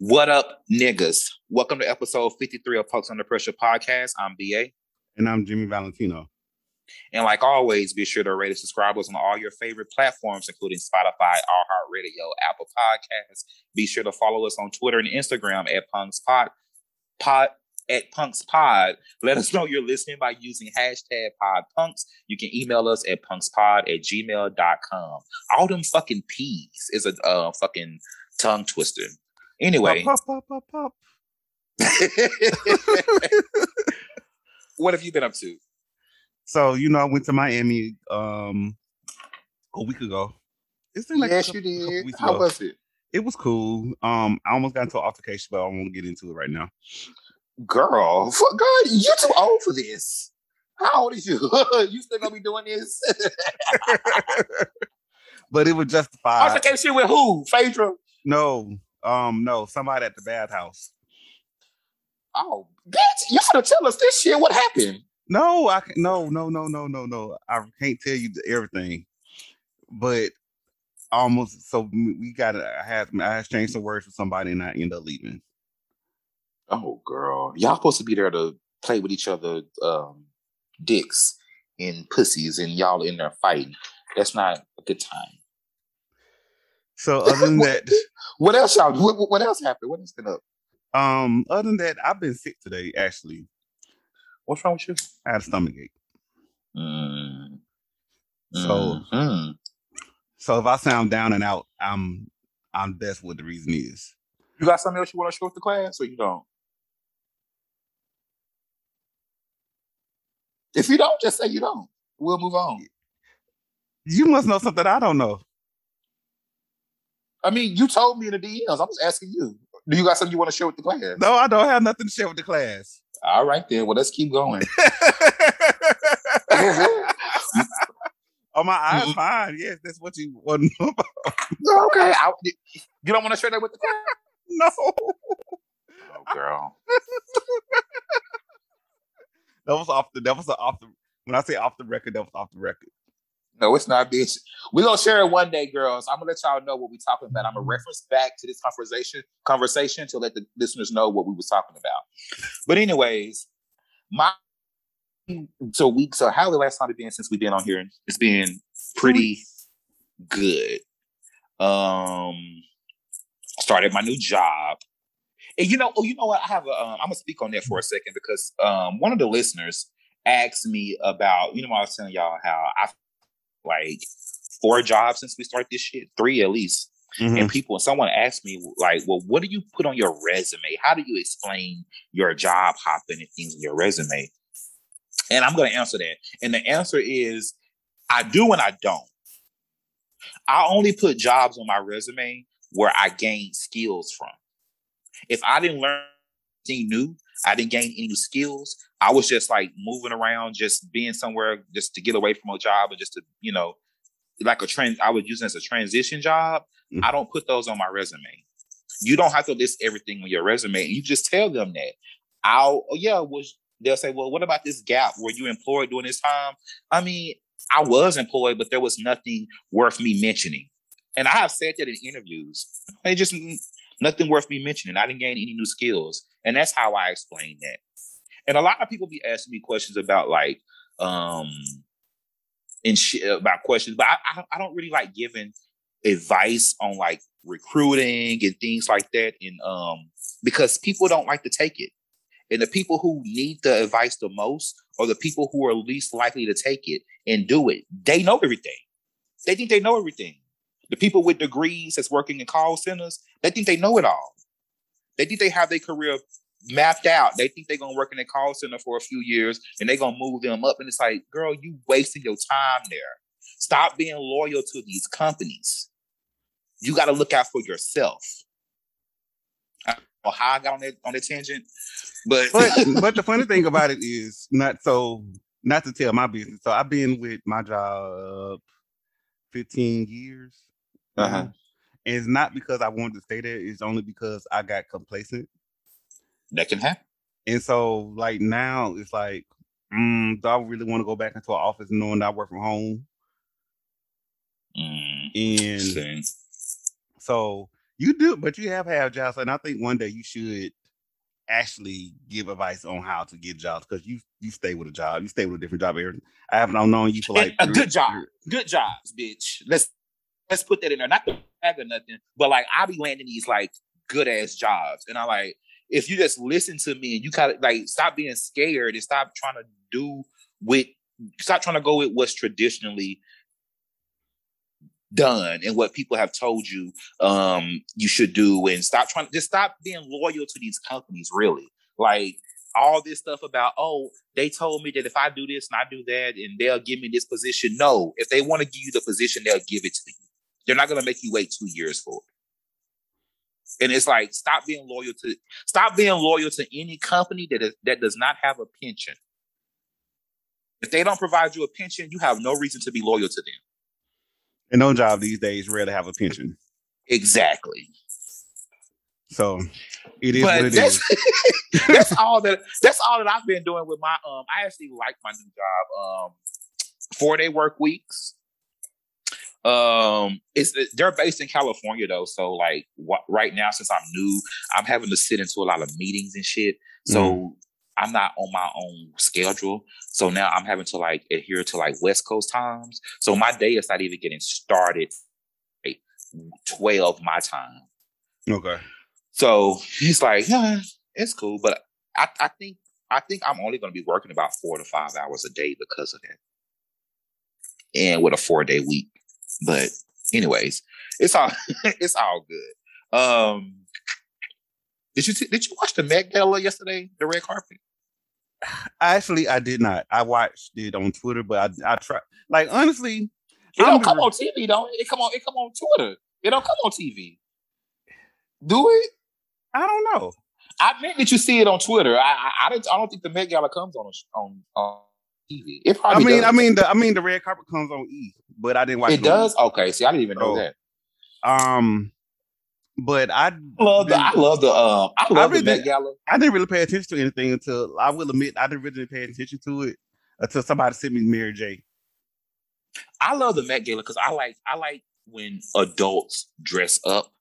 What up, niggas? Welcome to episode 53 of Punks Under Pressure podcast. I'm BA. And I'm Jimmy Valentino. And like always, be sure to rate and subscribe us on all your favorite platforms, including Spotify, iHeartRadio, Apple Podcasts. Be sure to follow us on Twitter and Instagram at Punks Pod, Pod at Punks Pod. Let us know you're listening by using hashtag PodPunks. You can email us at punkspod at gmail.com. All them fucking P's is a uh, fucking tongue twister. Anyway. Pop, pop, pop, pop, what have you been up to? So, you know, I went to Miami um a week ago. It's like yes, couple, you did. How was it? It was cool. Um, I almost got into an altercation, but I won't get into it right now. Girl, for, girl, you're too old for this. How old is you? you still gonna be doing this? but it was justified. Altercation with who? Phaedra? No, um, no, somebody at the bathhouse. Oh, bitch! You should tell us this shit. What happened? No, I can no, no, no, no, no, no. I can't tell you everything, but almost. So we got. I had I exchanged some words with somebody, and I ended up leaving. Oh, girl, y'all supposed to be there to play with each other, um, dicks and pussies, and y'all in there fighting. That's not a good time. So other than that, what else y'all? What, what else happened? What has been up? Um, other than that, I've been sick today. Actually, what's wrong with you? I had a stomach ache. Mm. So, mm-hmm. so if I sound down and out, I'm, I'm. That's what the reason is. You got something else you want to show with the class, or you don't? If you don't, just say you don't. We'll move on. You must know something I don't know. I mean, you told me in the DMs. I'm just asking you. Do you got something you want to share with the class? No, I don't have nothing to share with the class. All right then. Well, let's keep going. oh, my eyes mm-hmm. fine. Yes, that's what you want to know about. No, okay. I, you don't want to share that with the class? No. Oh, girl. that was off the. That was off the. When I say off the record, that was off the record. No, it's not, bitch. We're gonna share it one day, girls. I'm gonna let y'all know what we're talking about. I'm gonna reference back to this conversation conversation to let the listeners know what we was talking about. But anyways, my so week so how the last time it been since we've been on here? It's been pretty good. Um started my new job. And you know, oh, you know what? I have a um, I'm gonna speak on that for a second because um one of the listeners asked me about, you know, I was telling y'all how I like four jobs since we started this shit, three at least. Mm-hmm. And people, someone asked me, like, well, what do you put on your resume? How do you explain your job hopping and things in your resume? And I'm going to answer that. And the answer is I do and I don't. I only put jobs on my resume where I gained skills from. If I didn't learn anything new, I didn't gain any new skills. I was just like moving around, just being somewhere just to get away from a job and just to, you know, like a trend I would use as a transition job. Mm-hmm. I don't put those on my resume. You don't have to list everything on your resume. You just tell them that. I'll oh yeah, was they'll say, Well, what about this gap? Were you employed during this time? I mean, I was employed, but there was nothing worth me mentioning. And I have said that in interviews. It just nothing worth me mentioning. I didn't gain any new skills. And that's how I explain that. And a lot of people be asking me questions about like um and about questions, but I, I, I don't really like giving advice on like recruiting and things like that. And um because people don't like to take it. And the people who need the advice the most are the people who are least likely to take it and do it. They know everything. They think they know everything. The people with degrees that's working in call centers, they think they know it all. They think they have their career mapped out. They think they're gonna work in a call center for a few years and they're gonna move them up. And it's like, girl, you wasting your time there. Stop being loyal to these companies. You got to look out for yourself. I don't know how I got on that on that tangent, but but, but the funny thing about it is not so not to tell my business. So I've been with my job 15 years. Uh-huh. And it's not because I wanted to stay there. It's only because I got complacent. That can happen. And so, like now, it's like, mm, do I really want to go back into an office knowing that I work from home? Mm, and so, You do, but you have had jobs, and I think one day you should actually give advice on how to get jobs because you you stay with a job, you stay with a different job. I haven't known you for like a good job, good jobs, bitch. Let's let's put that in there. Not the bag or nothing, but like I be landing these like good ass jobs, and I like if you just listen to me and you kind of like stop being scared and stop trying to do with stop trying to go with what's traditionally done and what people have told you um you should do and stop trying to just stop being loyal to these companies really. Like all this stuff about oh they told me that if i do this and i do that and they'll give me this position. No if they want to give you the position they'll give it to you. They're not going to make you wait two years for it and it's like stop being loyal to stop being loyal to any company that is, that does not have a pension if they don't provide you a pension you have no reason to be loyal to them and no job these days rarely have a pension. Exactly. So it is but what it that's, is. that's all that that's all that I've been doing with my um I actually like my new job. Um four day work weeks. Um it's they're based in California though. So like what, right now since I'm new, I'm having to sit into a lot of meetings and shit. So mm. I'm not on my own schedule. So now I'm having to like adhere to like West Coast times. So my day is not even getting started at 12 my time. Okay. So he's like, yeah, it's cool. But I, I think I think I'm only gonna be working about four to five hours a day because of that. And with a four day week. But anyways, it's all it's all good. Um did you did you watch the Met Gala yesterday? The red carpet? Actually, I did not. I watched it on Twitter, but I I try like honestly. It don't come on TV, don't it? Come on. It come on Twitter. It don't come on TV. Do it? I don't know. I meant that you see it on Twitter. I I, I, I don't think the Met Gala comes on on on TV. It probably. I mean, does. I mean the I mean the red carpet comes on E, but I didn't watch. It, it does. Okay, see, I didn't even know that. Um, but I love the I love the um I love I really, the Met Gala. I didn't really pay attention to anything until I will admit I didn't really pay attention to it until somebody sent me Mary J. I love the Met Gala because I like I like when adults dress up,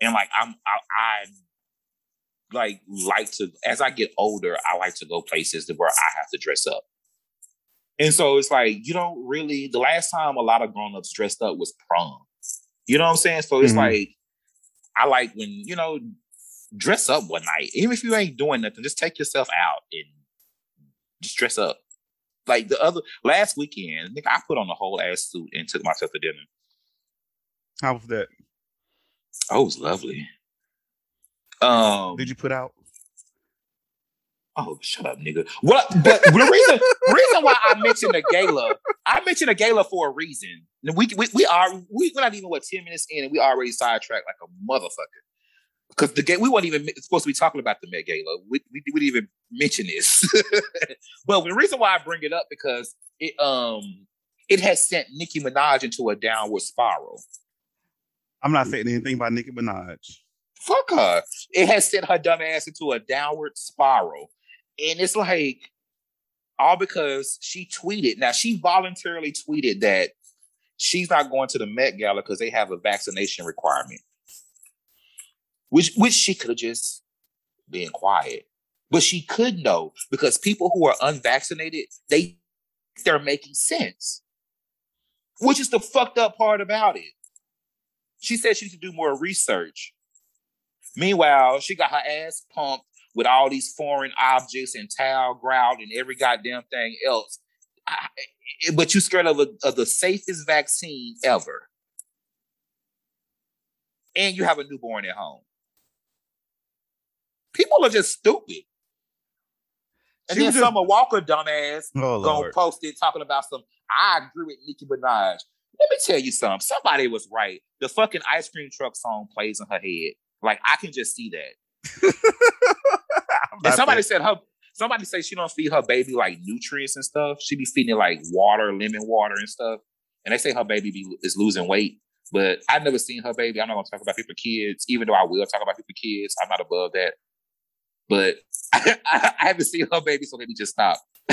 and like I'm I, I like like to as I get older I like to go places where I have to dress up. And so it's like you don't really the last time a lot of grown-ups dressed up was prom. You know what I'm saying? So it's mm-hmm. like I like when, you know, dress up one night. Even if you ain't doing nothing, just take yourself out and just dress up. Like the other last weekend, I think I put on a whole ass suit and took myself to dinner. How was that? Oh, it was lovely. Um Did you put out? Oh, shut up, nigga. What? But the reason, reason why I mentioned the gala, I mentioned a gala for a reason. We we, we are we, we're not even what ten minutes in, and we already sidetracked like a motherfucker. Because the we weren't even supposed to be talking about the Met Gala. We, we, we didn't even mention this. but the reason why I bring it up because it um it has sent Nicki Minaj into a downward spiral. I'm not saying anything about Nicki Minaj. Fuck her. It has sent her dumb ass into a downward spiral. And it's like all because she tweeted. Now she voluntarily tweeted that she's not going to the Met Gala because they have a vaccination requirement. Which which she could have just been quiet. But she could know because people who are unvaccinated, they they're making sense. Which is the fucked up part about it. She said she should do more research. Meanwhile, she got her ass pumped with all these foreign objects and towel grout and every goddamn thing else. I, but you scared of, a, of the safest vaccine ever. And you have a newborn at home. People are just stupid. And she then just, Summer Walker, dumbass, oh, gonna post it talking about some. I agree with Nicki Minaj. Let me tell you something. Somebody was right. The fucking ice cream truck song plays in her head. Like I can just see that. and somebody said her somebody say she don't feed her baby like nutrients and stuff. She be feeding it like water, lemon water and stuff. And they say her baby be, is losing weight. But I've never seen her baby. I'm not gonna talk about people kids, even though I will talk about people kids. I'm not above that. But I, I, I haven't seen her baby, so let me just stop.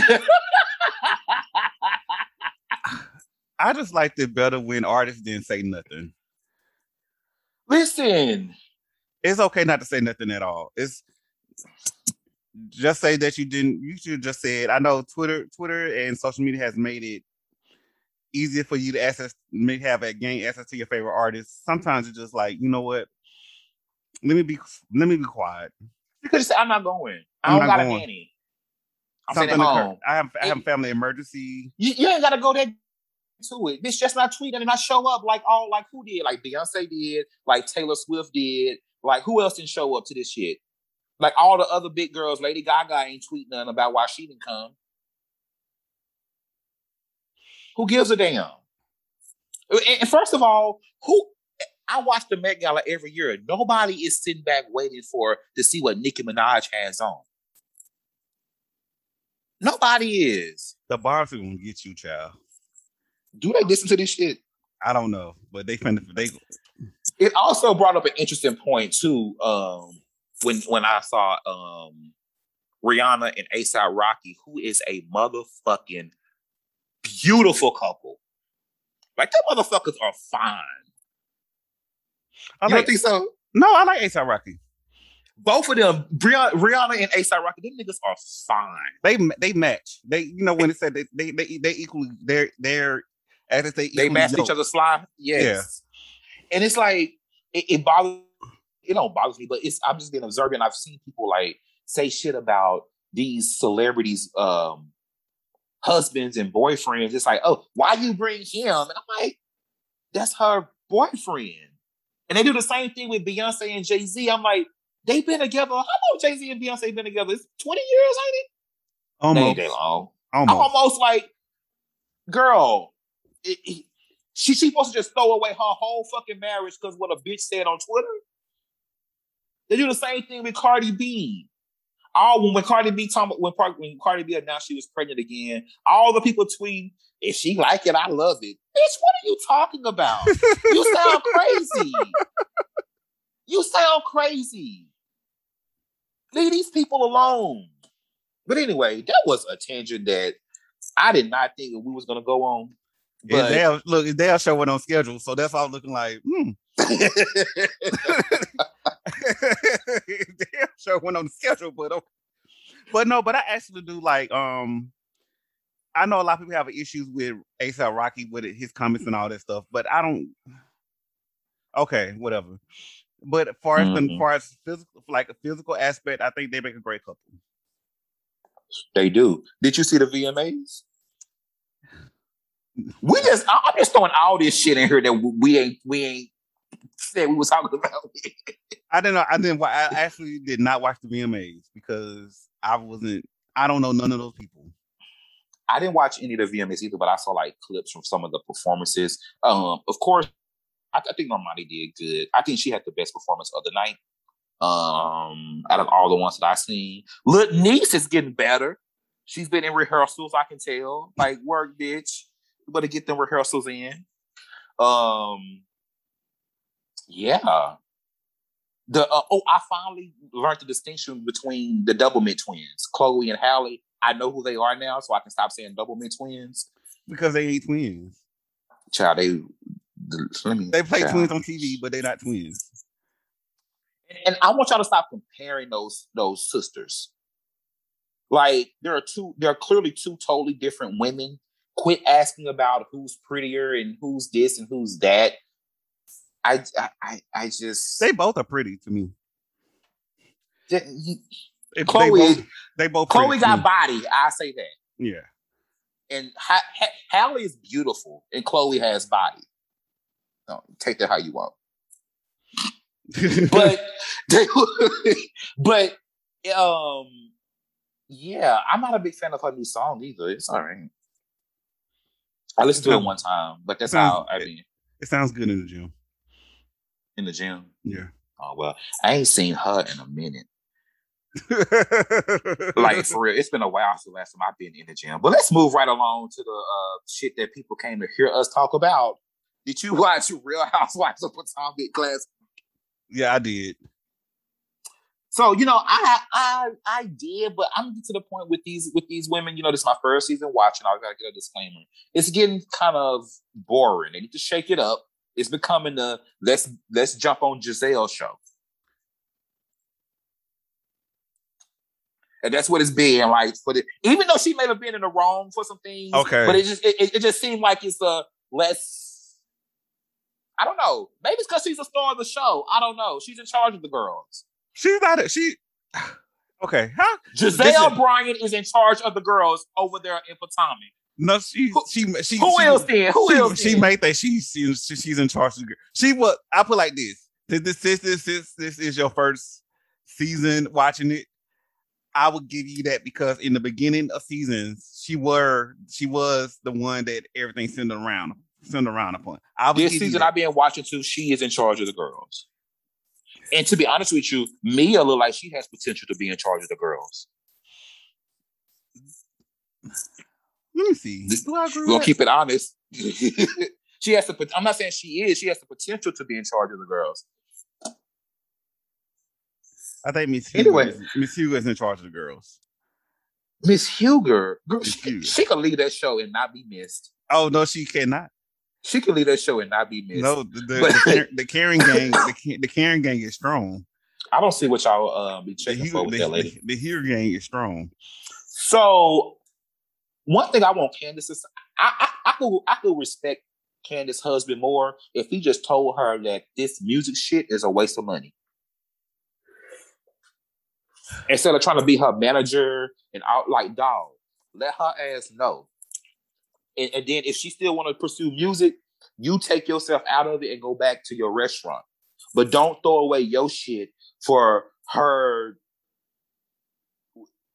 I just liked it better when artists didn't say nothing. Listen, it's okay not to say nothing at all. It's just say that you didn't. You should just say it. I know Twitter, Twitter, and social media has made it easier for you to access, may have a gain access to your favorite artists. Sometimes it's just like, you know what? Let me be. Let me be quiet. You could say, "I'm not going. I I'm don't got going. a nanny. I'm Something occurred. I have. I have a family emergency. You, you ain't got to go there to it. Bitch, just not tweet and not show up like all like who did, like Beyonce did, like Taylor Swift did, like who else didn't show up to this shit? Like all the other big girls, Lady Gaga ain't tweeting nothing about why she didn't come. Who gives a damn? And first of all, who I watch the Met Gala every year. Nobody is sitting back waiting for to see what Nicki Minaj has on. Nobody is. The bars are gonna get you, child. Do they listen to this shit? I don't know, but they finna they. It also brought up an interesting point too. Um, when when I saw um Rihanna and ASAP Rocky, who is a motherfucking beautiful couple. Like that motherfuckers are fine. I you like, don't think so? No, I like ASAP Rocky. Both of them, Rihanna, Rihanna and ASAP Rocky, them niggas are fine. They they match. They you know when it said they they they, they equally they're they're as if they they match each other's fly. Yes. Yeah. And it's like it, it bothers it don't bother me, but it's I'm just being observant. I've seen people like say shit about these celebrities um husbands and boyfriends. It's like, oh, why you bring him? And I'm like, that's her boyfriend. And they do the same thing with Beyonce and Jay Z. I'm like, they've been together. How long Jay Z and Beyonce been together? It's 20 years, ain't it? Almost. They, long. Almost. I'm almost like, girl, it, it, she she supposed to just throw away her whole fucking marriage because what a bitch said on Twitter. They do the same thing with Cardi B all when Cardi B talking when, when Cardi B announced she was pregnant again, all the people tweet, if she like it, I love it. Bitch, what are you talking about? you sound crazy. You sound crazy. Leave these people alone. But anyway, that was a tangent that I did not think we was gonna go on. But yeah, look, their show went on schedule, so that's all looking like, hmm. Damn sure went on the schedule, but okay. but no, but I actually do like um I know a lot of people have issues with ASAP Rocky with it, his comments and all that stuff, but I don't okay, whatever. But far as mm-hmm. far as physical like a physical aspect, I think they make a great couple. They do. Did you see the VMAs? We just I'm just throwing all this shit in here that we ain't we ain't said we was talking about. I didn't know. I didn't. I actually did not watch the VMAs because I wasn't. I don't know none of those people. I didn't watch any of the VMAs either, but I saw like clips from some of the performances. Um, of course, I, I think Normani did good. I think she had the best performance of the night. Um, out of all the ones that I seen, Lil Niece is getting better. She's been in rehearsals. I can tell. Like work, bitch. You better get them rehearsals in. Um, yeah. The uh, oh, I finally learned the distinction between the double Doublemint twins, Chloe and Halle. I know who they are now, so I can stop saying double Doublemint twins because they ain't twins. Child, they the, they play child. twins on TV, but they're not twins. And, and I want y'all to stop comparing those those sisters. Like there are two, there are clearly two totally different women. Quit asking about who's prettier and who's this and who's that. I, I, I just they both are pretty to me. Chloe, they both, they both Chloe got body. I say that. Yeah. And ha- ha- Halle is beautiful, and Chloe has body. No, take that how you want. but they, but um, yeah, I'm not a big fan of her new song either. It's all right. I listened to it one time, but that's sounds, how I mean. It sounds good in the gym in the gym? Yeah. Oh well, I ain't seen her in a minute. like for real, it's been a while since the last time I've been in the gym. But let's move right along to the uh, shit that people came to hear us talk about. Did you watch Real Housewives of Potomac class? Yeah, I did. So you know, I I I did, but I'm getting to the point with these with these women. You know, this is my first season watching. I gotta get a disclaimer. It's getting kind of boring. They need to shake it up It's becoming the let's let's jump on Gizelle show. And that's what it's been like for the even though she may have been in the wrong for some things. Okay. But it just it, it just seemed like it's a less I don't know. Maybe it's because she's a star of the show. I don't know. She's in charge of the girls. She's not a, she okay. huh? Gizelle is, Bryant is in charge of the girls over there in Potomac. No, she she she. Who she, else then? Who she, else? She then? made that she, she she's in charge. Of the, she was. I put like this. This this this this this is your first season watching it. I would give you that because in the beginning of seasons, she were she was the one that everything centered around centered around upon. I this season I've been watching too. She is in charge of the girls. And to be honest with you, Mia look like she has potential to be in charge of the girls. Let me see. Do We're gonna keep it honest. she has the. I'm not saying she is. She has the potential to be in charge of the girls. I think Miss Huger, anyway, Miss Huger is in charge of the girls. Miss Huger, she, she can lead that show and not be missed. Oh no, she cannot. She can lead that show and not be missed. No, the the, the, the Karen gang, the, the Karen gang is strong. I don't see what y'all uh, be checking the, for with the, that lady. The, the Huger gang is strong. So one thing I want Candiace to I, I, I could I could respect Candiace's husband more if he just told her that this music shit is a waste of money. Instead of trying to be her manager and out like dog, let her ass know. And, and then if she still want to pursue music, you take yourself out of it and go back to your restaurant. But don't throw away your shit for her.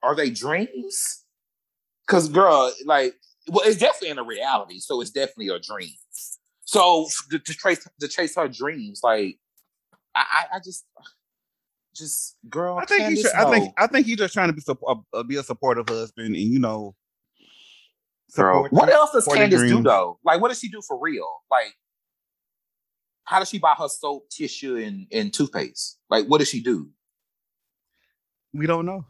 Are they dreams? Cause girl, like, well, it's definitely in a reality, so it's definitely a dream. So to, to trace to chase her dreams, like, I, I, just, just girl. I think he should, I think I think he's just trying to be uh, uh, be a supportive husband, and you know, girl. What else does Candiace dreams. do though? Like, what does she do for real? Like, how does she buy her soap, tissue, and and toothpaste? Like, what does she do? We don't know.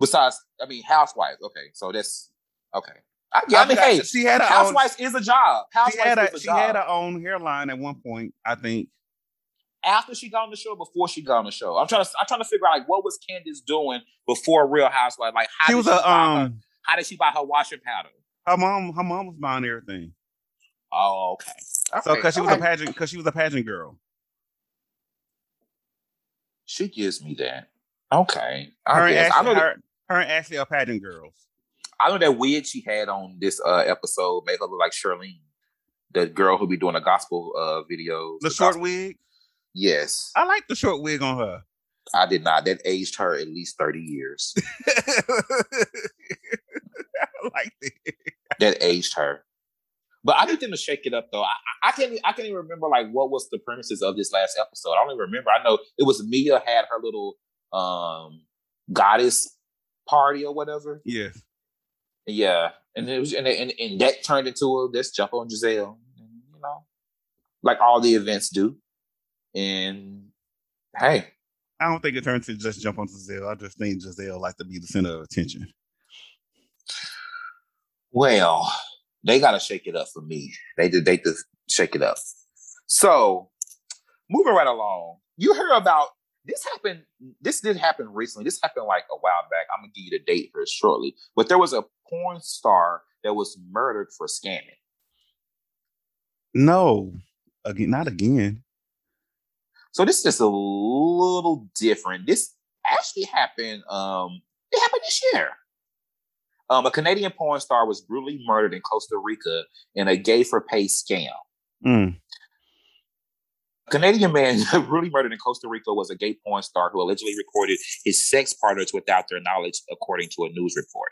Besides, I mean, housewife. Okay, so that's okay. I, I, I mean, hey, she had a housewife own, is a job. Housewife she had a, a she had her own hairline at one point, I think. After she got on the show, before she got on the show, I'm trying to I'm trying to figure out like what was Candiace doing before Real Housewife? Like how she was she a um. Her, how did she buy her washing powder? Her mom, her mom was buying everything. Oh, okay. So because she was a pageant, because she was a pageant girl. She gives me that. Okay. I her, Ashley, I know her, her and Ashley are pageant girls. I know that wig she had on this uh, episode made her look like Charlene, the girl who be doing the gospel uh, videos. The, the short gospel. wig. Yes, I like the short wig on her. I did not. That aged her at least thirty years. I like it. That aged her. But I need them to shake it up though. I, I can't I can't even remember like what was the premises of this last episode. I don't even remember. I know it was Mia had her little um goddess party or whatever. Yeah. Yeah, and it was and, and, and that turned into a let's jump on Gizelle, and, you know, like all the events do. And hey, I don't think it turned to just jump on Gizelle. I just think Gizelle like to be the center of attention. Well, they got to shake it up for me. They did. They just shake it up. So, moving right along, you heard about this happened. This did happen recently. This happened like a while back. I'm gonna give you the date for shortly. But there was a porn star that was murdered for scamming. No, again, not again. So this is just a little different. This actually happened. Um, it happened this year. Um, a Canadian porn star was brutally murdered in Costa Rica in a gay for pay scam. Mm. Canadian man brutally murdered in Costa Rica was a gay porn star who allegedly recorded his sex partners without their knowledge, according to a news report.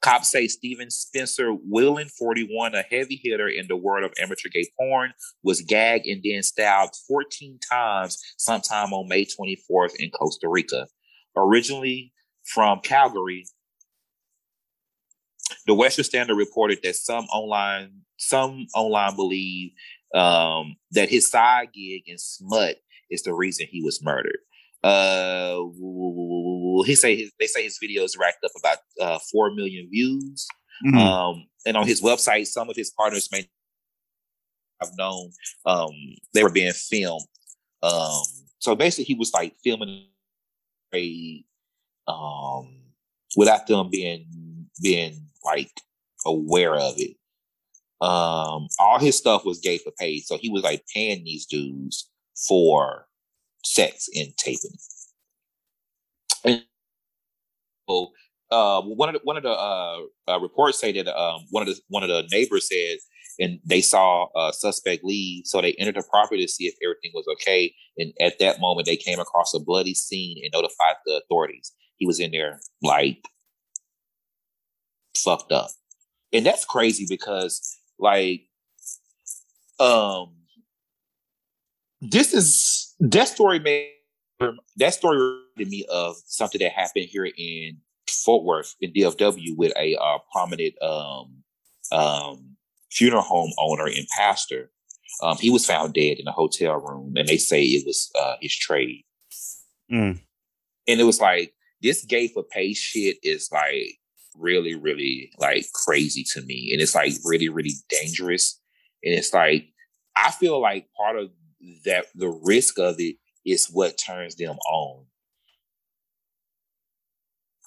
Cops say Steven Spencer Whelan, 41, a heavy hitter in the world of amateur gay porn, was gagged and then stabbed 14 times sometime on May 24th in Costa Rica. Originally from Calgary, the Western Standard reported that some online some online believe um, that his side gig in smut is the reason he was murdered. Uh, he say his, they say his videos racked up about uh, four million views. Mm-hmm. Um, and on his website, some of his partners may I've known um, they were being filmed. Um, so basically, he was like filming a um, without them being being like aware of it. Um, all his stuff was gay for pay, so he was like paying these dudes for sex and taping. And so, uh, one of the one of the uh, uh, reports say that um, one of the one of the neighbors said, and they saw a suspect leave, so they entered the property to see if everything was okay. And at that moment, they came across a bloody scene and notified the authorities. He was in there like fucked up, and that's crazy because like um this is that story made that story reminded me of something that happened here in Fort Worth in DFW with a uh, prominent um, um, funeral home owner and pastor. Um, he was found dead in a hotel room, and they say it was uh, his trade. Mm. And it was like this gay for pay shit is like really, really like crazy to me, and it's like really, really dangerous. And it's like I feel like part of that the risk of it is what turns them on.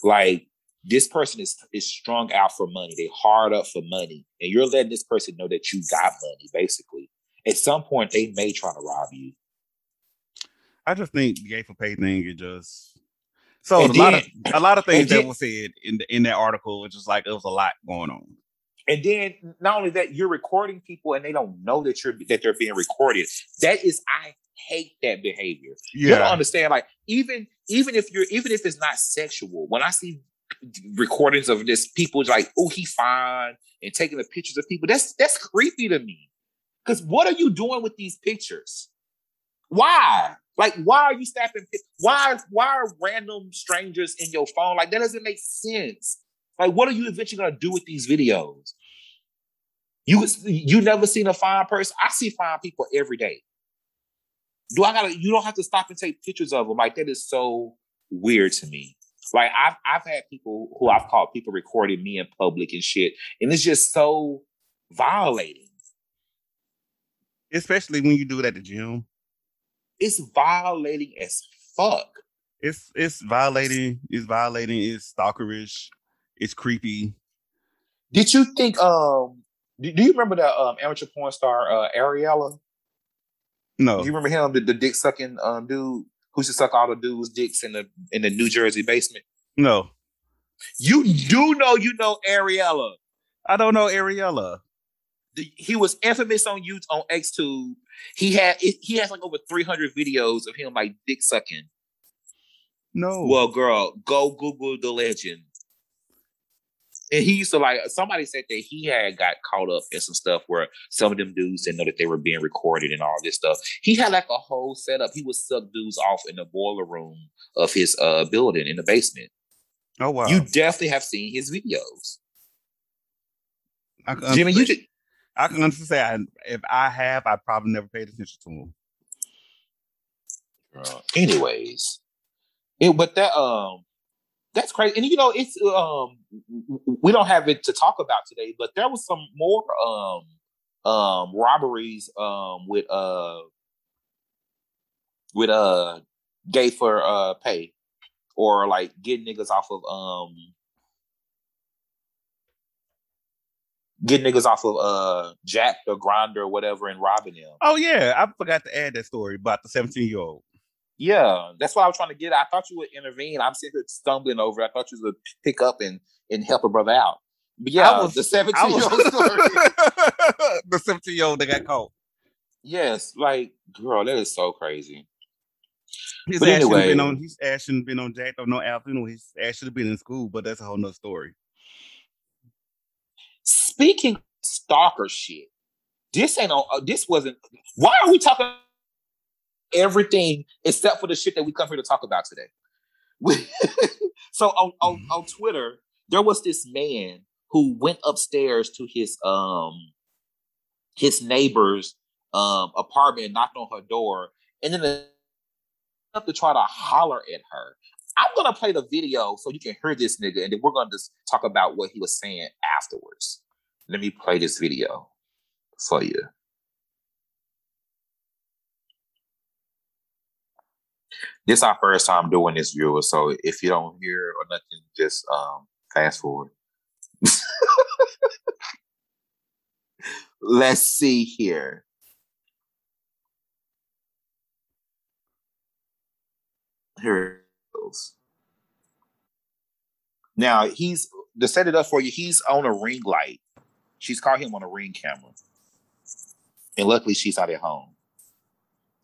Like this person is is strung out for money. They hard up for money, and you're letting this person know that you got money. Basically, at some point, they may try to rob you. I just think the for pay thing is just so a lot of a lot of things then, that were said in the, in that article. It's just like it was a lot going on. And then not only that, you're recording people and they don't know that you're that they're being recorded. That is, I hate that behavior. Yeah. You don't understand. Like even even if you're even if it's not sexual, when I see recordings of this, people like, oh, he fine and taking the pictures of people. That's that's creepy to me. Because what are you doing with these pictures? Why? Like, why are you snapping? Why? Why are random strangers in your phone? Like that doesn't make sense. Like, what are you eventually gonna do with these videos? You you never seen a fine person. I see fine people every day. Do I gotta? You don't have to stop and take pictures of them. Like that is so weird to me. Like I've I've had people who I've called people recording me in public and shit, and it's just so violating. Especially when you do it at the gym. It's violating as fuck. It's it's violating. It's violating. It's stalkerish it's creepy. Did you think? Um, do, do you remember that um, amateur porn star uh, Ariella? No. Do you remember him, the, the dick sucking um, dude who used to suck all the dudes' dicks in the in the New Jersey basement? No. You do know you know Ariella. I don't know Ariella. The, he was infamous on YouTube on XTube. He had he has like over 300 videos of him like dick sucking. No. Well, girl, go Google the legend and he used to like somebody said that he had got caught up in some stuff where some of them dudes didn't know that they were being recorded and all this stuff. He had like a whole setup. He would suck dudes off in the boiler room of his uh building in the basement. Oh wow! You definitely have seen his videos. I Jimmy, you just, I can honestly say I, if I have, I probably never paid attention to. Uh, anyways, it, but that um that's crazy. And you know, it's um we don't have it to talk about today, but there was some more um um robberies um with uh with uh gay for uh pay or like getting niggas off of um getting niggas off of uh Jack or Grindr or whatever and robbing them. Oh yeah, I forgot to add that story about the 17 year old. Yeah, that's what I was trying to get. I thought you would intervene. I'm sitting here stumbling over. I thought you would pick up and and help a brother out. But yeah, was, the 17 year old story. the 17 year old that got caught. Yes, like girl, that is so crazy. His but ass anyway, been on his ass shouldn't been on Jack or no know, his ass should have been in school, but that's a whole nother story. Speaking stalker shit, this ain't on. Uh, this wasn't. Why are we talking everything except for the shit that we come here to talk about today. so on, on mm-hmm. on Twitter, there was this man who went upstairs to his um his neighbor's um apartment and knocked on her door, and then up to try to holler at her. I'm gonna play the video so you can hear this nigga, and then we're gonna just talk about what he was saying afterwards. Let me play this video for you. This is our first time doing this, viewer. So if you don't hear or nothing, just um, fast forward. Let's see here. Here it goes. Now he's to set it up for you. He's on a ring light, She's caught him on a ring camera, and luckily she's not at home.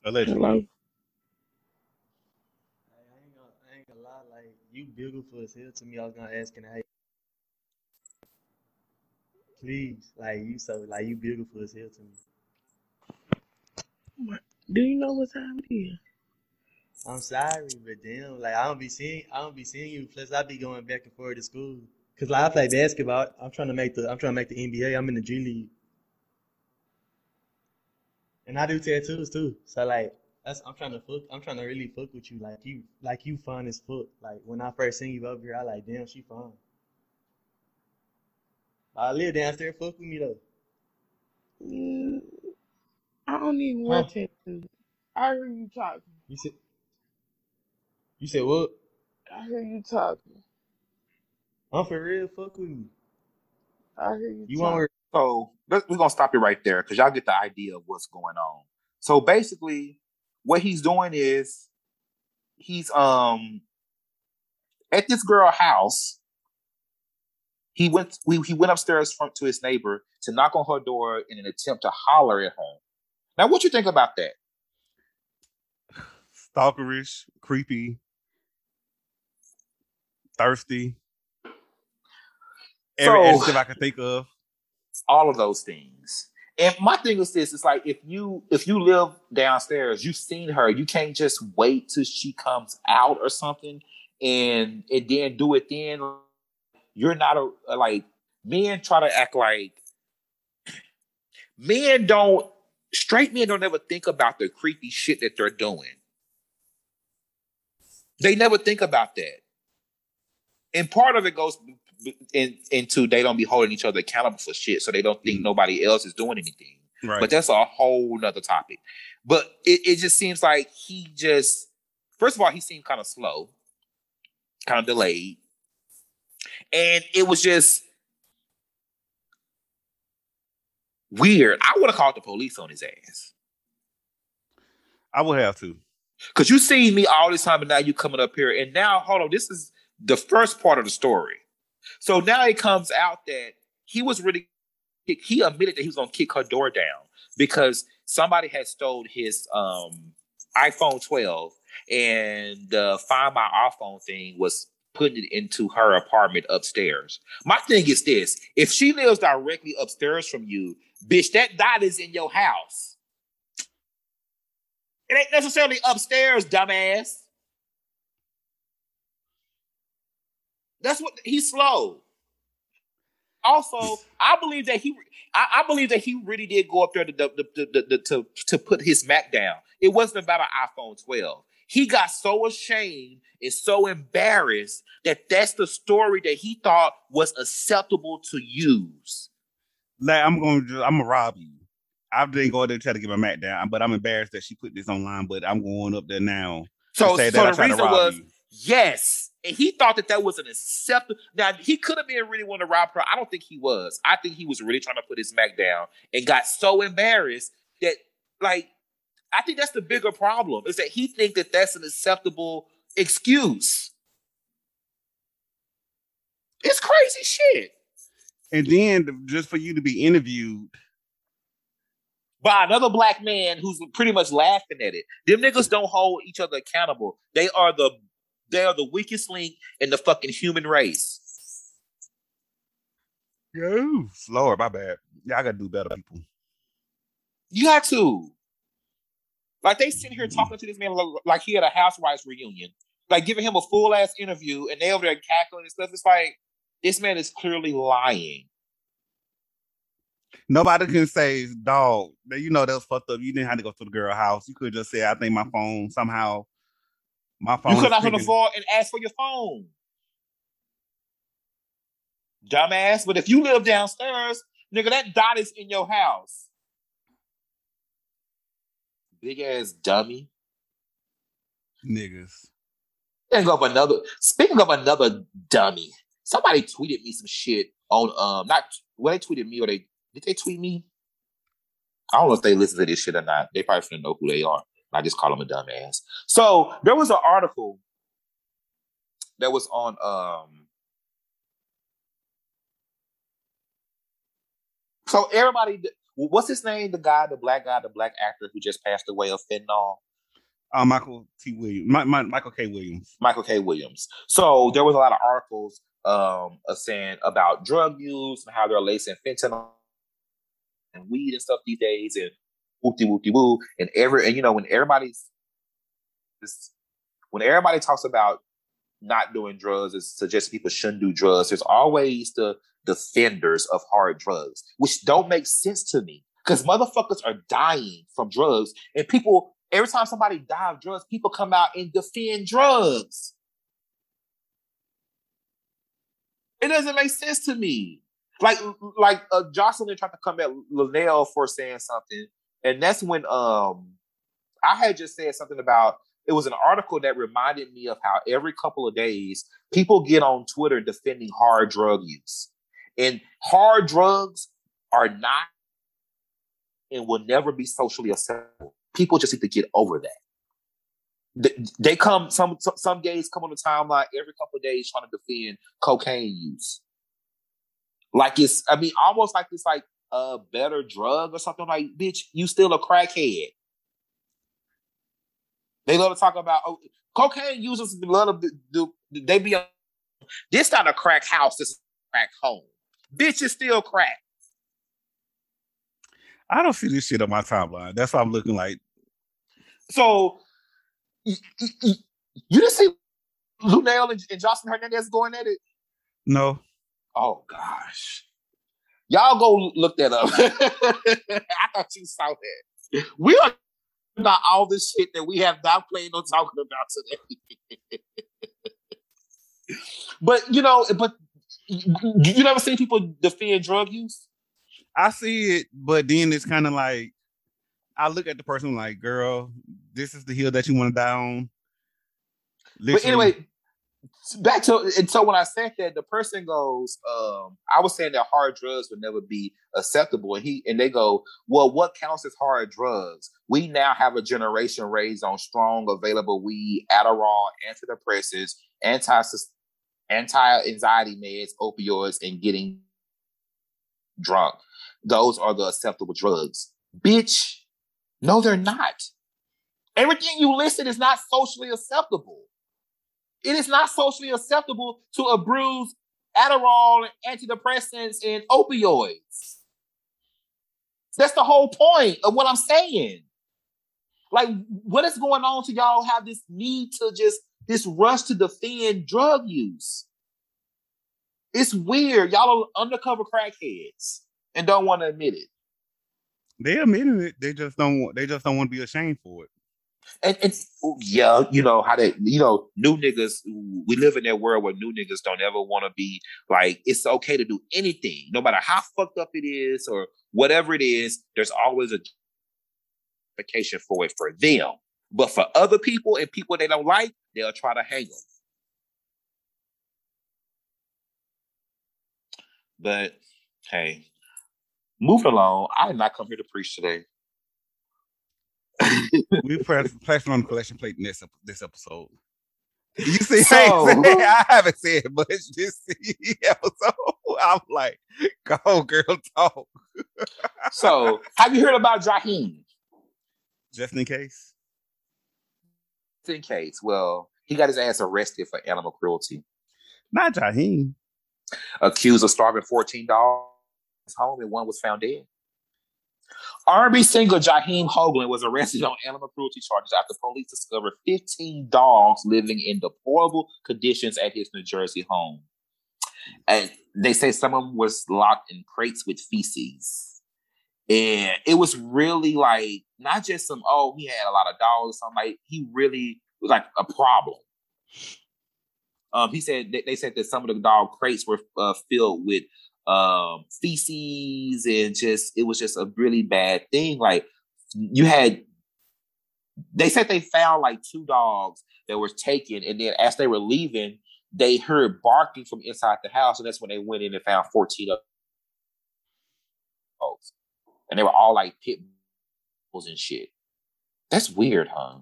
Allegedly. Hello. Like, I ain't gonna, I ain't gonna lie, like you beautiful as hell to me. I was gonna ask, can I? Please, like you so, like you beautiful as hell to me. Do you know what time it is? I'm sorry, but damn, like I don't be seeing, I don't be seeing you. Plus, I be going back and forth to school. Cause like I play basketball. I'm trying to make the, I'm trying to make the NBA. I'm in the G League, and I do tattoos too. So like, that's I'm trying to fuck. I'm trying to really fuck with you. Like you, like you fun as fuck. Like when I first seen you over here, I like, damn, she fun. I live downstairs. Fuck with me though. Mm, I don't even Huh? wear tattoos. I hear you talking. You said, you said what? I hear you talking. I'm for real. Fuck with me. I hear you You talking. want So let- we're gonna stop it right there because y'all get the idea of what's going on. So basically, what he's doing is he's um at this girl house. He went we, he went upstairs from, to his neighbor to knock on her door in an attempt to holler at her. Now, what you think about that? Stalkerish, creepy, thirsty. Every So- adjective I can think of. all of those things. And my thing is this: it's like if you if you live downstairs, you've seen her. You can't just wait till she comes out or something, and and then do it. Then you're not a like men try to act like men don't straight men don't ever think about the creepy shit that they're doing. They never think about that, and part of it goes in, into they don't be holding each other accountable for shit, so they don't think mm. nobody else is doing anything. Right. But that's a whole nother topic. But it, it just seems like he just first of all, he seemed kind of slow, kind of delayed. And it was just weird. I would have called the police on his ass. I would have to. Cause you seen me all this time, and now you coming up here, and now hold on, this is the first part of the story. So now it comes out that he was really he admitted that he was gonna kick her door down because somebody had stole his um iPhone 12 and the find my iPhone thing was putting it into her apartment upstairs. My thing is this: if she lives directly upstairs from you, bitch, that dot is in your house. It ain't necessarily upstairs, dumbass. That's what he's slow. Also, I believe that he, I, I believe that he really did go up there to, to, to, to, to, to put his mack down. It wasn't about an iPhone 12. He got so ashamed and so embarrassed that that's the story that he thought was acceptable to use. Like I'm going to, I'm gonna rob you. I didn't go there to try to get my mack down, but I'm embarrassed that she put this online. But I'm going up there now. to So, say so the reason rob was you. Yes, and he thought that that was an acceptable. Now he could have been really wanting to rob her. I don't think he was. I think he was really trying to put his mack down and got so embarrassed that, like, I think that's the bigger problem is that he think that that's an acceptable excuse. It's crazy shit. And then just for you to be interviewed, by another black man who's pretty much laughing at it. Them niggas don't hold each other accountable. They are the they are the weakest link in the fucking human race. Ooh, slower, my bad. Yeah, I gotta do better, people. You got to. Like they sitting here talking to this man like- like he had a housewives reunion, like giving him a full ass interview, and they over there cackling and stuff. It's like this man is clearly lying. Nobody can say, dog, that you know that was fucked up. You didn't have to go to the girl house. You could just say, I think my phone somehow my phone. You could knock on the speaking." floor and ask for your phone. Dumbass. But if you live downstairs, nigga, that dot is in your house. Big ass dummy. Niggas. Speaking of another, speaking of another dummy, somebody tweeted me some shit on um not well they tweeted me or they did they tweet me? I don't know if they listen to this shit or not. They probably shouldn't know who they are. I just call him a dumbass. So there was an article that was on um so everybody what's his name? The guy, the black guy, the black actor who just passed away of fentanyl. Uh, Michael T. Williams, my, my, Michael K. Williams. Michael K. Williams. So there was a lot of articles um, uh, saying about drug use and how they're lacing fentanyl and weed and stuff these days, and whoopty whoopty woo, and every and you know when everybody's this, when everybody talks about not doing drugs, it suggests people shouldn't do drugs. There's always the defenders of hard drugs, which don't make sense to me because motherfuckers are dying from drugs, and people Every time somebody die of drugs, people come out and defend drugs. It doesn't make sense to me. Like, like uh, Jocelyn tried to come at Luenell for saying something, and that's when um I had just said something about it was an article that reminded me of how every couple of days people get on Twitter defending hard drug use, and hard drugs are not and will never be socially acceptable people just need to get over that. They, come some some gays come on the timeline every couple of days trying to defend cocaine use. Like it's, I mean, almost like it's like a better drug or something. Like, bitch, you still a crackhead. They love to talk about oh, cocaine users. Love to do. They be. A, this not a crack house. This is crack home. Bitch is still crack. I don't see this shit on my timeline. That's why I'm looking like. So you, you, you didn't see Luenell and, and Jocelyn Hernandez going at it? No. Oh gosh. Y'all go look that up. I thought you saw that. We are about all this shit that we have not played or talking about today. but you know, but you never seen people defend drug use? I see it, but then it's kind of like I look at the person like, girl, this is the hill that you want to die on. Literally. But anyway, back to and so when I said that, the person goes, um, I was saying that hard drugs would never be acceptable, and he and they go, well, what counts as hard drugs? We now have a generation raised on strong available weed, Adderall, antidepressants, anti anti anxiety meds, opioids, and getting drunk. Those are the acceptable drugs. Bitch, no, they're not. Everything you listed is not socially acceptable. It is not socially acceptable to abuse Adderall, antidepressants, and opioids. That's the whole point of what I'm saying. Like, what is going on to y'all have this need to just this rush to defend drug use? It's weird. Y'all are undercover crackheads and don't want to admit it. They admitting it. They just don't want. They just don't want to be ashamed for it. And, and oh, yeah, you know how they, you know, new niggas. We live in that world where new niggas don't ever want to be like. It's okay to do anything, no matter how fucked up it is or whatever it is. There's always a justification for it for them. But for other people and people they don't like, they'll try to hang them. But hey, moving along, I did not come here to preach today. we press pressing on the collection plate in this this episode. You see, so, I haven't said much this episode. I'm like, go girl, talk. so, have you heard about Jaheim? Just in case. Just in case. Well, he got his ass arrested for animal cruelty. Not Jaheim. Accused of starving 14 dogs home and one was found dead. R&B singer Jaheim Hoagland was arrested on animal cruelty charges after police discovered 15 dogs living in deplorable conditions at his New Jersey home. And they say some of them was locked in crates with feces. And it was really like not just some, oh, he had a lot of dogs, or something like he really was like a problem. Um, he said they, they said that some of the dog crates were uh, filled with um, feces and just it was just a really bad thing. Like you had they said they found like two dogs that were taken, and then as they were leaving, they heard barking from inside the house, and that's when they went in and found 14 of dogs. And they were all like pit bulls and shit. That's weird, huh?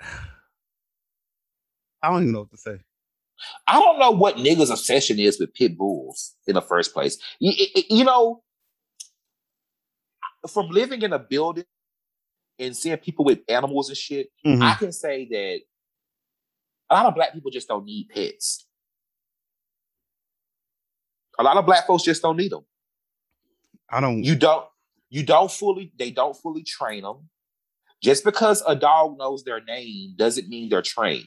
I don't even know what to say. I don't know what niggas' obsession is with pit bulls in the first place. You, you know, from living in a building and seeing people with animals and shit, mm-hmm. I can say that a lot of black people just don't need pets. A lot of black folks just don't need them. I don't. You don't. You don't fully. They don't fully train them. Just because a dog knows their name doesn't mean they're trained.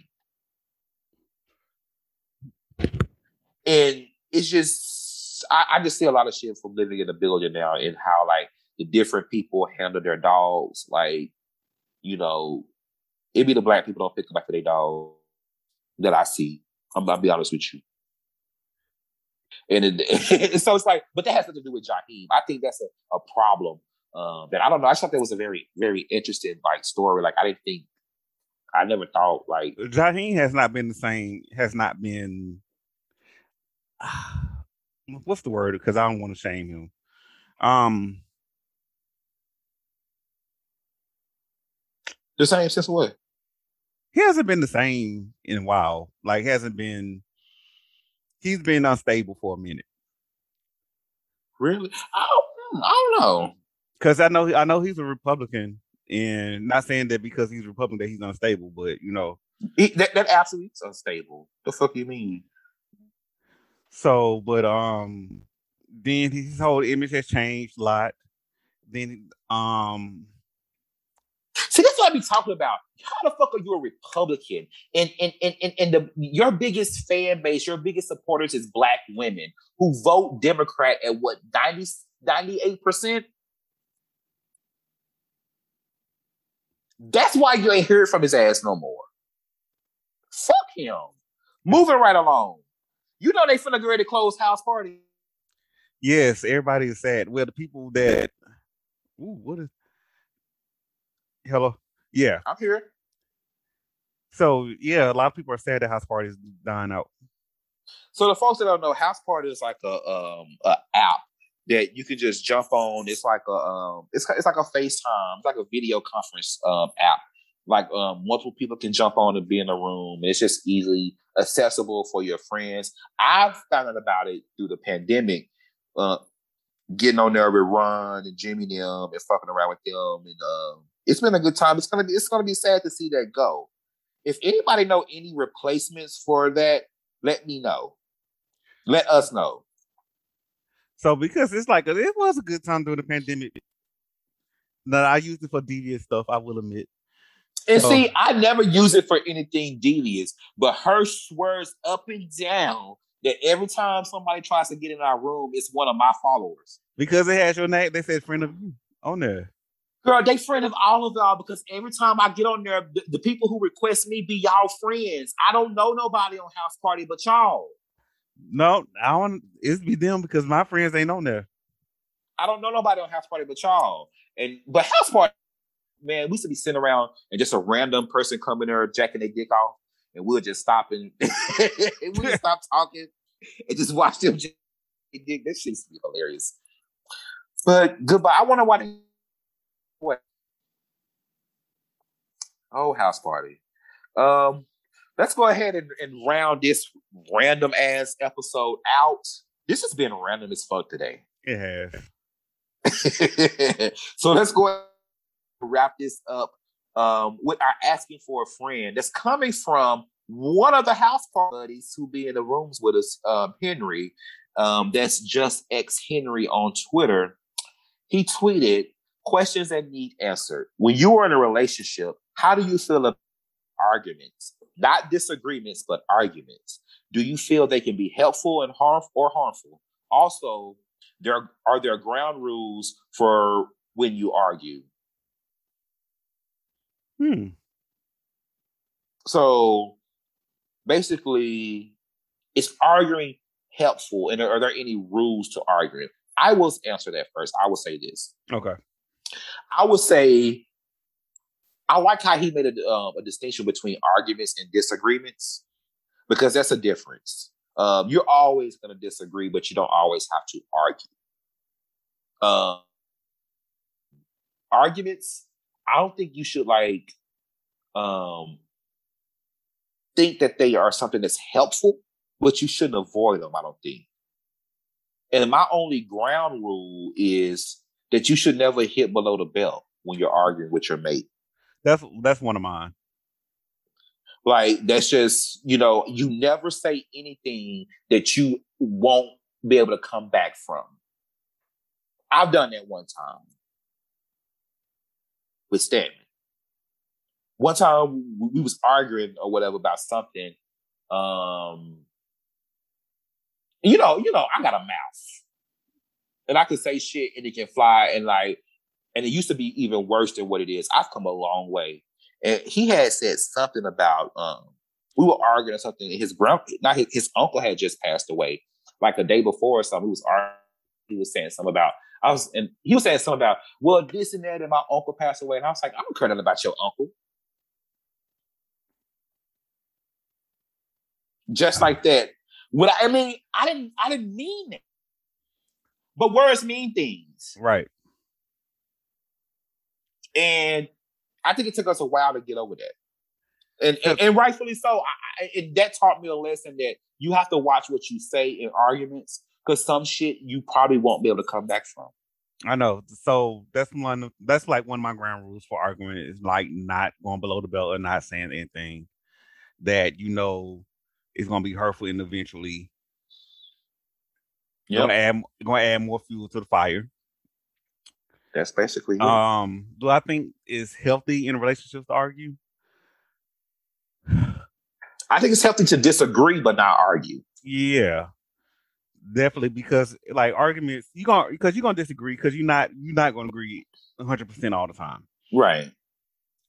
And it's just, I, I just see a lot of shit from living in a building now and how like the different people handle their dogs. Like, you know, it be the black people don't pick up after their dog that I see. I'm gonna be honest with you. And it, so it's like, but that has nothing to do with Jaheim. I think that's a, a problem um, that I don't know. I thought that was a very, very interesting like story. Like I didn't think, I never thought like Jaheim has not been the same. Has not been. What's the word? Because I don't want to shame him. Um, the same since what? He hasn't been the same in a while. Like hasn't been. He's been unstable for a minute. Really? I don't, I don't know because I know I know he's a Republican, and not saying that because he's Republican that he's unstable, but you know he, that that absolutely is unstable. The fuck you mean? So, but um, then his whole image has changed a lot. Then um, see that's what I be talking about. How the fuck are you a Republican? And and and and, and the your biggest fan base, your biggest supporters is black women who vote Democrat at what 98 percent That's why you ain't heard from his ass no more. Fuck him. Moving right along. You know they finna get ready to close house party. Yes, everybody is sad. Well, the people that ooh, what is hello? Yeah. I'm here. So yeah, a lot of people are sad that house parties dying out. So the folks that don't know, house party is like a um a app that you can just jump on. It's like a um, it's it's like a FaceTime, it's like a video conference um app. Like um, multiple people can jump on and be in a room. It's just easily accessible for your friends. I've found out about it through the pandemic. Uh, getting on there with Ron and Jimmy and them and fucking around with them, and um, it's been a good time. It's gonna be it's gonna be sad to see that go. If anybody know any replacements for that, let me know. Let us know. So because it's like it was a good time during the pandemic. That I used it for devious stuff, I will admit. And so, see, I never use it for anything devious, but her swears up and down that every time somebody tries to get in our room, it's one of my followers. Because it has your name, they said friend of you on there. Girl, they friend of all of y'all because every time I get on there, the, the people who request me be y'all friends. I don't know nobody on House Party but y'all. No, I don't. It's be them because my friends ain't on there. I don't know nobody on house party but y'all. And but house party, man, we used to be sitting around and just a random person coming there jacking their dick off, and we'll just stop and, we just stop talking and just watch them dick. This shit used to be hilarious. But goodbye. I want to watch what? Oh, house party. Um, let's go ahead and, and round this random ass episode out. This has been random as fuck today. It has. so let's go wrap this up um, with our asking for a friend that's coming from one of the house parties who be in the rooms with us, um, Henry. Um, that's just ex Henry on Twitter. He tweeted questions that need answered. When you are in a relationship, how do you feel about arguments? not disagreements, but arguments. Do you feel they can be helpful and harm or harmful? Also, there are there ground rules for when you argue. Hmm. So basically, is arguing helpful? And are there any rules to arguing? I will answer that first. I will say this. Okay. I would say I like how he made a, um, a distinction between arguments and disagreements because that's a difference. Um, you're always going to disagree, but you don't always have to argue. Um, arguments, I don't think you should like um, think that they are something that's helpful, but you shouldn't avoid them. I don't think. And my only ground rule is that you should never hit below the belt when you're arguing with your mate. That's that's one of mine. Like that's just you know you never say anything that you won't be able to come back from. I've done that one time with Stanley. One time we was arguing or whatever about something. Um, you know, you know, I got a mouth, and I can say shit and it can fly, and like and it used to be even worse than what it is. I've come a long way. And he had said something about um, we were arguing or something. His grand, not his, his, uncle had just passed away, like a day before or something. He was arguing, he was saying something about I was, and he was saying something about well, this and that, and my uncle passed away, and I was like, I don't care nothing about your uncle. Just like that. What I, I mean, I didn't, I didn't mean it, but words mean things, right? And I think it took us a while to get over that. And, and, and rightfully so. I, and that taught me a lesson that you have to watch what you say in arguments because some shit you probably won't be able to come back from. I know. So that's one. That's like one of my ground rules for argument is like not going below the belt or not saying anything that you know is going to be hurtful and eventually yep. going to add going to add more fuel to the fire. That's basically it. Um, do I think is healthy in relationships to argue? I think it's healthy to disagree but not argue. Yeah. Definitely because like arguments you gonna because you're gonna disagree because you're not you're not gonna agree 100 percent all the time. Right.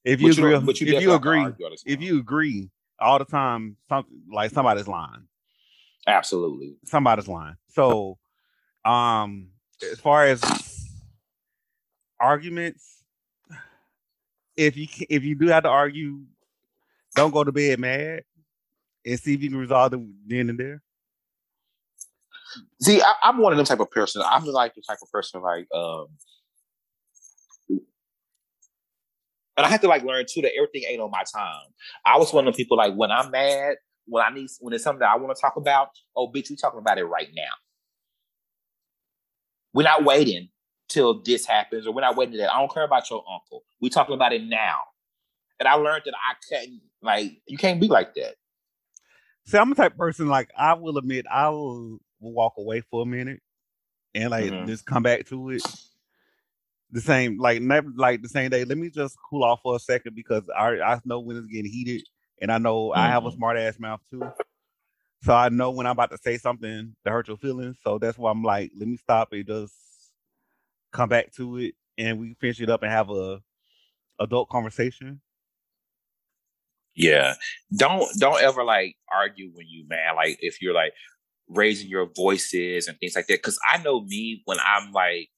If you agree, but you if you agree, if you agree all the time, something like somebody's lying. Absolutely, somebody's lying. So, um, as far as arguments, if you if you do have to argue, don't go to bed mad, and see if you can resolve it then and there. See, I, am one of them type of person. I'm like the type of person like, um, and I had to like learn too that everything ain't on my time. I was one of the people like when I'm mad, when I need when it's something that I want to talk about. Oh, bitch, we talking about it right now. We're not waiting till this happens, or we're not waiting that. I don't care about your uncle. We talking about it now. And I learned that I couldn't like you can't be like that. See, I'm the type of person like I will admit I will, will walk away for a minute and like mm-hmm. just come back to it. The same, like never like the same day. Let me just cool off for a second because I I know when it's getting heated, and I know mm-hmm. I have a mm-hmm. smart ass mouth too. So I know when I'm about to say something to hurt your feelings. So that's why I'm like, let me stop and Just come back to it and we finish it up and have a adult conversation. Yeah. Don't don't ever like argue when you mad. Like if you're like raising your voices and things like that. Cause I know me when I'm like,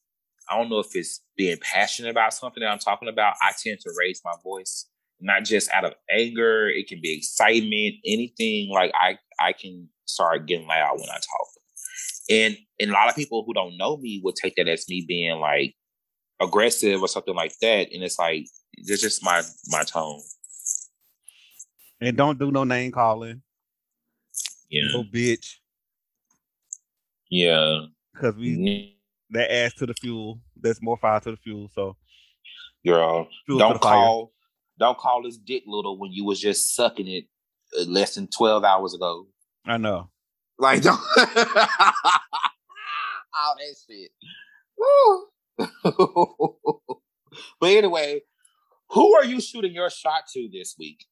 I don't know if it's being passionate about something that I'm talking about, I tend to raise my voice. Not just out of anger, it can be excitement, anything like I I can start getting loud when I talk. And and a lot of people who don't know me would take that as me being like aggressive or something like that. And it's like it's just my my tone. And don't do no name calling. Yeah. No bitch. Yeah. Because we that adds to the fuel. That's more fire to the fuel. So girl, don't call don't call this dick little when you was just sucking it uh, less than 12 hours ago. I know. Like, don't all that shit. but anyway, who are you shooting your shot to this week?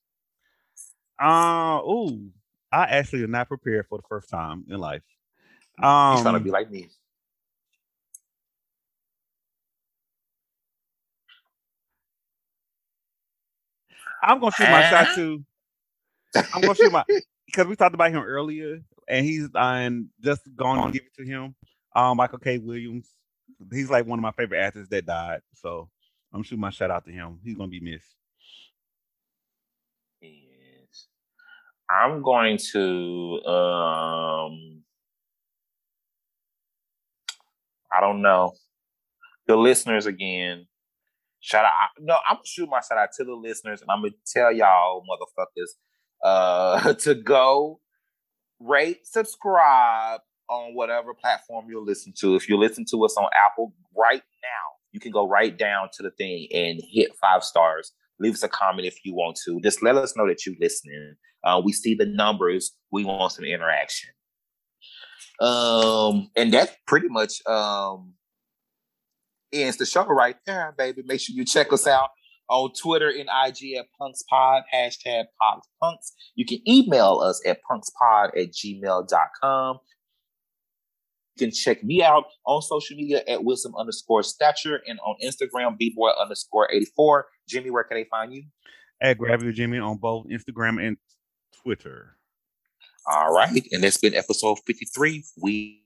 Uh ooh, I actually am not prepared for the first time in life. Um, He's trying to be like me. I'm gonna shoot my shot eh? too. I'm gonna shoot my because we talked about him earlier, and he's I'm just going to give it to him. Um, Michael K. Williams, he's like one of my favorite actors that died. So I'm shooting my shout out to him. He's gonna be missed. Yes, I'm going to um I don't know. The listeners again. Shout out. No, I'm gonna shoot my shout out to the listeners, and I'm gonna tell y'all motherfuckers uh to go rate, subscribe on whatever platform you listen to. If you listen to us on Apple right now, you can go right down to the thing and hit five stars. Leave us a comment if you want to. Just let us know that you're listening. Uh, we see the numbers. We want some interaction. Um, and that's pretty much um ends the show right there, baby. Make sure you check us out on Twitter and IG at punkspod, hashtag punks. You can email us at punkspod at gmail.com. You can check me out on social media at wisdom underscore stature and on Instagram, bboy underscore 84. Jimmy, where can they find you? At Gravity Jimmy on both Instagram and Twitter. All right. And that's been episode 53. We